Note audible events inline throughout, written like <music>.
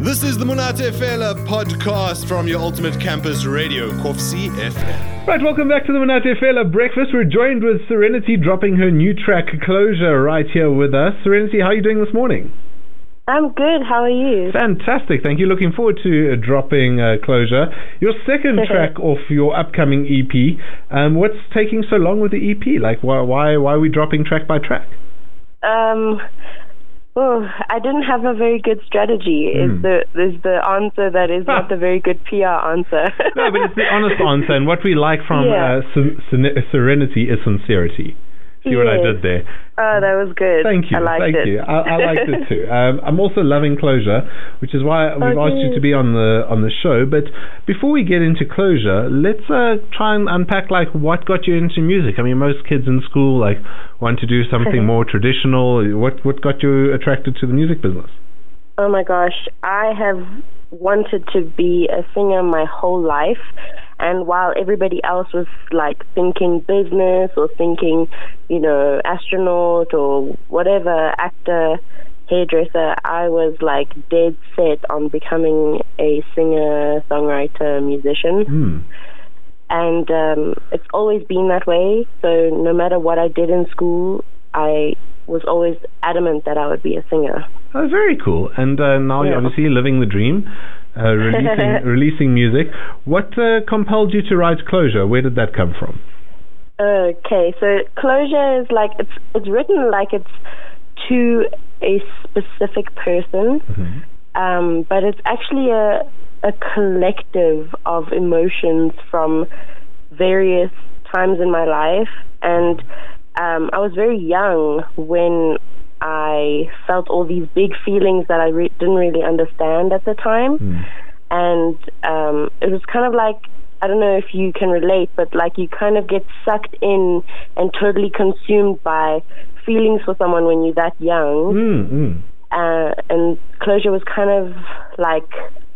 This is the Monate Fela podcast from your ultimate campus radio, Kovsie FM. Right, welcome back to the Monate Fela Breakfast. We're joined with Serenity dropping her new track, Closure, right here with us. Serenity, how are you doing this morning? I'm good. How are you? Fantastic. Thank you. Looking forward to uh, dropping uh, Closure. Your second <laughs> track off your upcoming EP. Um, what's taking so long with the EP? Like, why, why, why are we dropping track by track? Um, oh, I didn't have a very good strategy. Is the is the answer that is not the very good PR answer? No, but it's the honest <laughs> answer. And what we like from Yeah. uh, Sen- Serenity is sincerity. See what I did there? Oh, that was good. Thank you. I liked Thank it. you. I, I liked it too. <laughs> Um, I'm also loving closure, which is why we've Oh, asked you to be on the on the show. But before we get into closure, let's uh, try and unpack like what got you into music. I mean, most kids in school like want to do something <laughs> more traditional. What what got you attracted to the music business? Oh my gosh, I have wanted to be a singer my whole life. And while everybody else was like thinking business or thinking, you know, astronaut or whatever, actor, hairdresser, I was like dead set on becoming a singer, songwriter, musician. Hmm. and um, it's always been that way. So no matter what I did in school, I was always adamant that I would be a singer. Oh, very cool. And uh, now you're obviously living the dream, uh, releasing <laughs> releasing music. What uh, compelled you to write Closure? Where did that come from? Okay, so closure is like it's it's written like it's to a specific person, um, but it's actually a a collective of emotions from various times in my life, and um, I was very young when I felt all these big feelings that I re- didn't really understand at the time, and um, it was kind of like I don't know if you can relate, but like you kind of get sucked in and totally consumed by feelings for someone when you're that young. Mm, mm. Uh, and closure was kind of like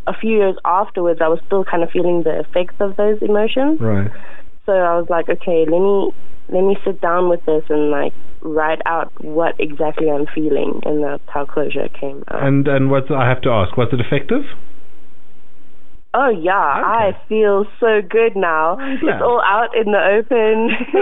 a few years afterwards. I was still kind of feeling the effects of those emotions. Right. So I was like, okay, let me let me sit down with this and like write out what exactly I'm feeling, and that's how closure came out. And and what I have to ask, was it effective? Oh yeah, I feel so good now. glad. It's all out in the open. <laughs>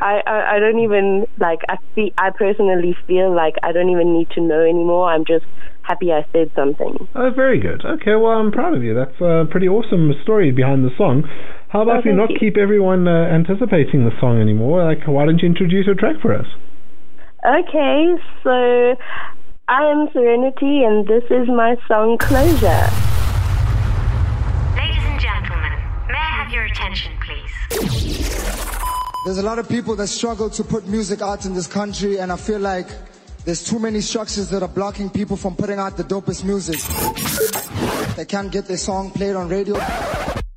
I, I I don't even like I feel I personally feel like I don't even need to know anymore. I'm just happy I said something. Oh, very good. Okay, well, I'm proud of you. That's a pretty awesome story behind the song. How about Oh, we not you. keep everyone uh, anticipating the song anymore? Like, why don't you introduce a track for us? Okay, so I am Serenity and this is my song Closure. Ladies and gentlemen, may I have your attention, please? There's a lot of people that struggle to put music out in this country, and I feel like there's too many structures that are blocking people from putting out the dopest music. They can't get their song played on radio.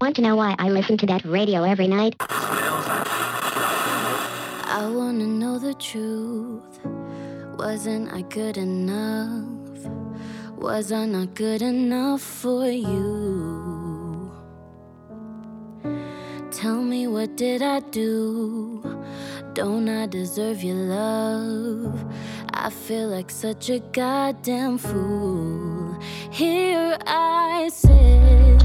Want to know why I listen to that radio every night? I wanna know the truth. Wasn't I good enough? Was I not good enough for you? Tell me what did I do? Don't I deserve your love? I feel like such a goddamn fool. Here I sit,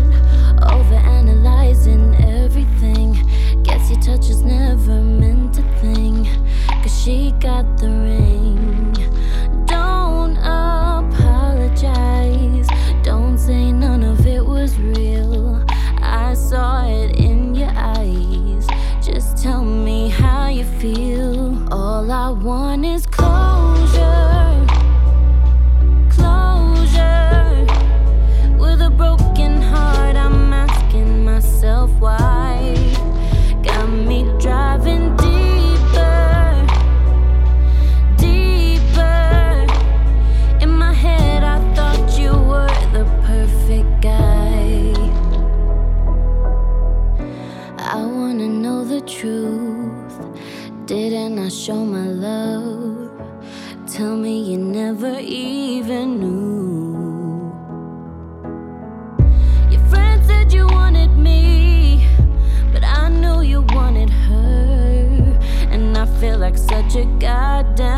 is closure. A goddamn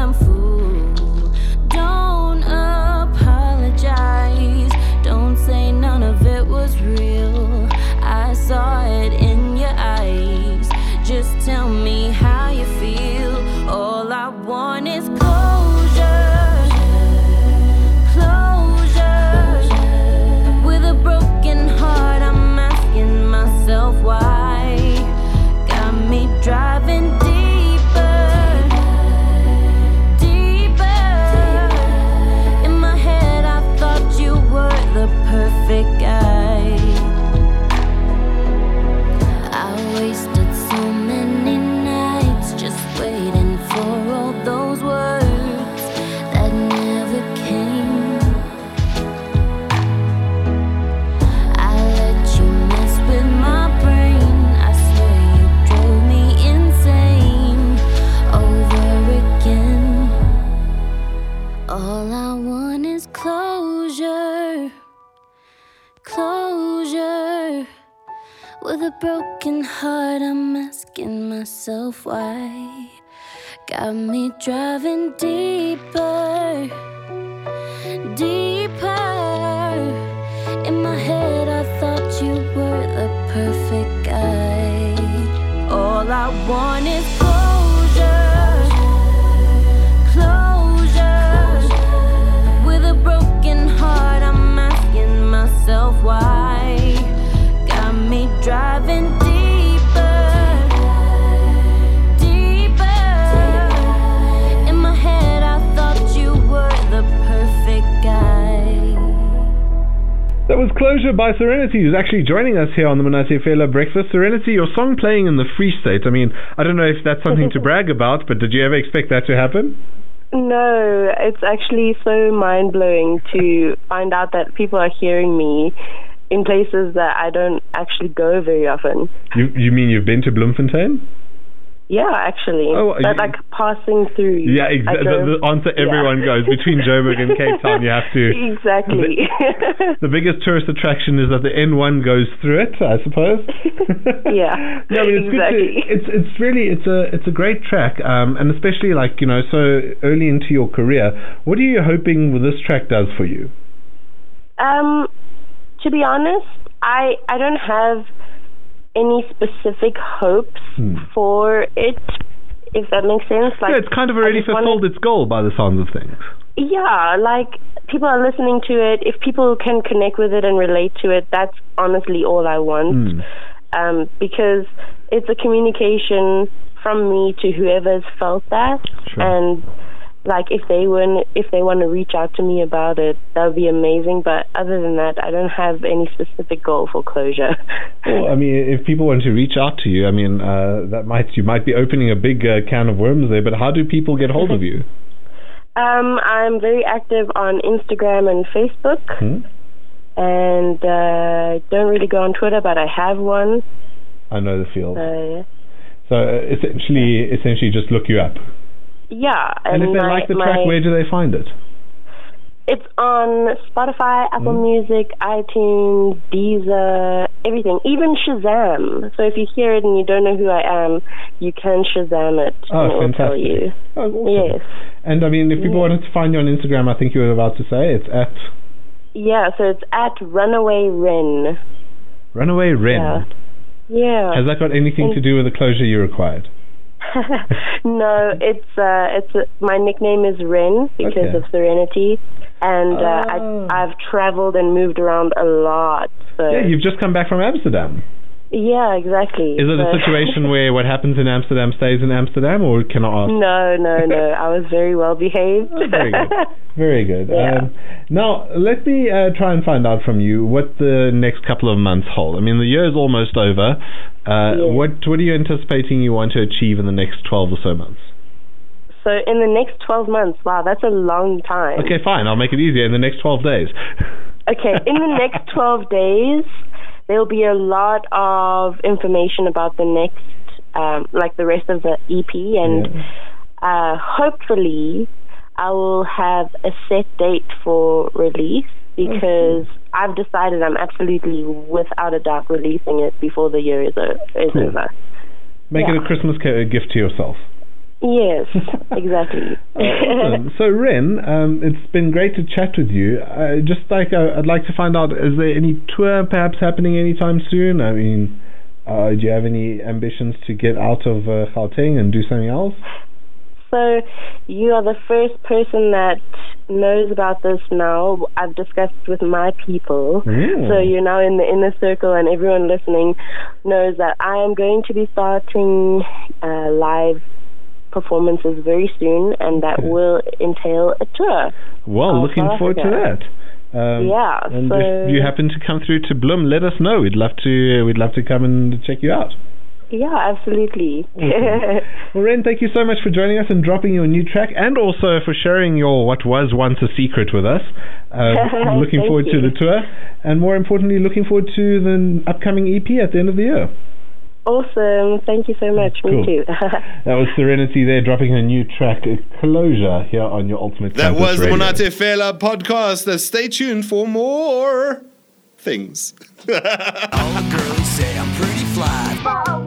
broken heart, I'm asking myself why. Got me driving deeper, Closure by Serenity, who's actually joining us here on the Monate Fela Breakfast. Serenity, your song playing in the Free State. I mean, I don't know if that's something to <laughs> brag about, but did you ever expect that to happen? No, it's actually so mind blowing to find out that people are hearing me in places that I don't actually go very often. You, you mean you've been to Bloemfontein? Yeah, actually. Oh, but you- like passing through. Yeah, exactly. The, the answer yeah. everyone goes between Joburg and Cape Town. You have to. <laughs> Exactly. The biggest tourist attraction is that the N1 goes through it, I suppose. <laughs> Yeah, <laughs> no, but it's good exactly. to, it's it's really it's a it's a great track, um, and especially like you know so early into your career. What are you hoping this track does for you? Um, to be honest, I I don't have any specific hopes Hmm. for it. If that makes sense, like yeah, it's kind of already fulfilled its goal by the sounds of things. Yeah, like people are listening to it. If people can connect with it and relate to it, that's honestly all I want. Hmm. Um, because it's a communication from me to whoever's felt that, Sure. and like if they want if they want to reach out to me about it, that would be amazing. But other than that, I don't have any specific goal for closure. <laughs> Well, I mean, if people want to reach out to you, I mean, uh, that might you might be opening a big uh, can of worms there. But how do people get hold of <laughs> you? Um, I'm very active on Instagram and Facebook, Hmm? and uh, don't really go on Twitter, but I have one. I know the field. Uh, So uh, essentially, essentially, just look you up. Yeah, And, if they my- like the my- track, where do they find it? It's on Spotify, Apple Hmm. Music, iTunes, Deezer, everything, even Shazam. So if you hear it and you don't know who I am, you can Shazam it, Oh, and it will tell you. Oh, awesome. Yes. And I mean, if people Yeah. wanted to find you on Instagram, I think you were about to say it's at Yeah, so it's at Runaway Ren. Runaway Ren. Yeah. Yeah. Has that got anything to do with the closure you required? <laughs> no, it's uh, it's uh, my nickname is Ren because Okay. of Serenity, and uh, Oh. I I've traveled and moved around a lot. So Yeah, you've just come back from Amsterdam. Yeah, exactly. Is it a <laughs> situation where what happens in Amsterdam stays in Amsterdam, or can I ask? No, no, no. <laughs> I was very well behaved. Oh, very good. <laughs> Very good. Yeah. Um, now, let me uh, try and find out from you what the next couple of months hold. I mean, the year is almost over. Uh, Yeah. What What are you anticipating you want to achieve in the next 12 or so months? so in the next 12 months, wow, that's a long time. Okay, fine. I'll make it easier in the next 12 days. Okay, in the next 12 days, there'll be a lot of information about the next, um, like the rest of the EP, and uh, hopefully, I will have a set date for release because I've decided I'm absolutely, without a doubt, releasing it before the year is, o- is Cool. over. Make it a Christmas gift to yourself. Yes, exactly. <laughs> Awesome. So, Ren, um, it's been great to chat with you. Uh, just like uh, I'd like to find out, is there any tour perhaps happening anytime soon? I mean, uh, do you have any ambitions to get out of uh, Gauteng and do something else? So you are the first person that knows about this now. I've discussed with my people. Mm. So you're now in the inner circle, and everyone listening knows that I am going to be starting uh, live performances very soon, and that Okay. will entail a tour. Well, looking South forward to that. Um, Yeah, And so- if you happen to come through to Bloom, let us know. We'd love to. We'd love to come and check you out. Yeah, absolutely. Awesome. <laughs> Well, Ren, thank you so much for joining us and dropping your new track, and also for sharing your what was once a secret with us. <laughs> Um, looking forward to the tour, and more importantly, looking forward to the upcoming EP at the end of the year. Awesome. Thank you so much. Cool. Me too. <laughs> That was Serenity there, dropping her new track, Closure, here on your Ultimate That Campus was the Monate Fela podcast. Uh, Stay tuned for more things. <laughs> All the girlies say I'm pretty fly. fall.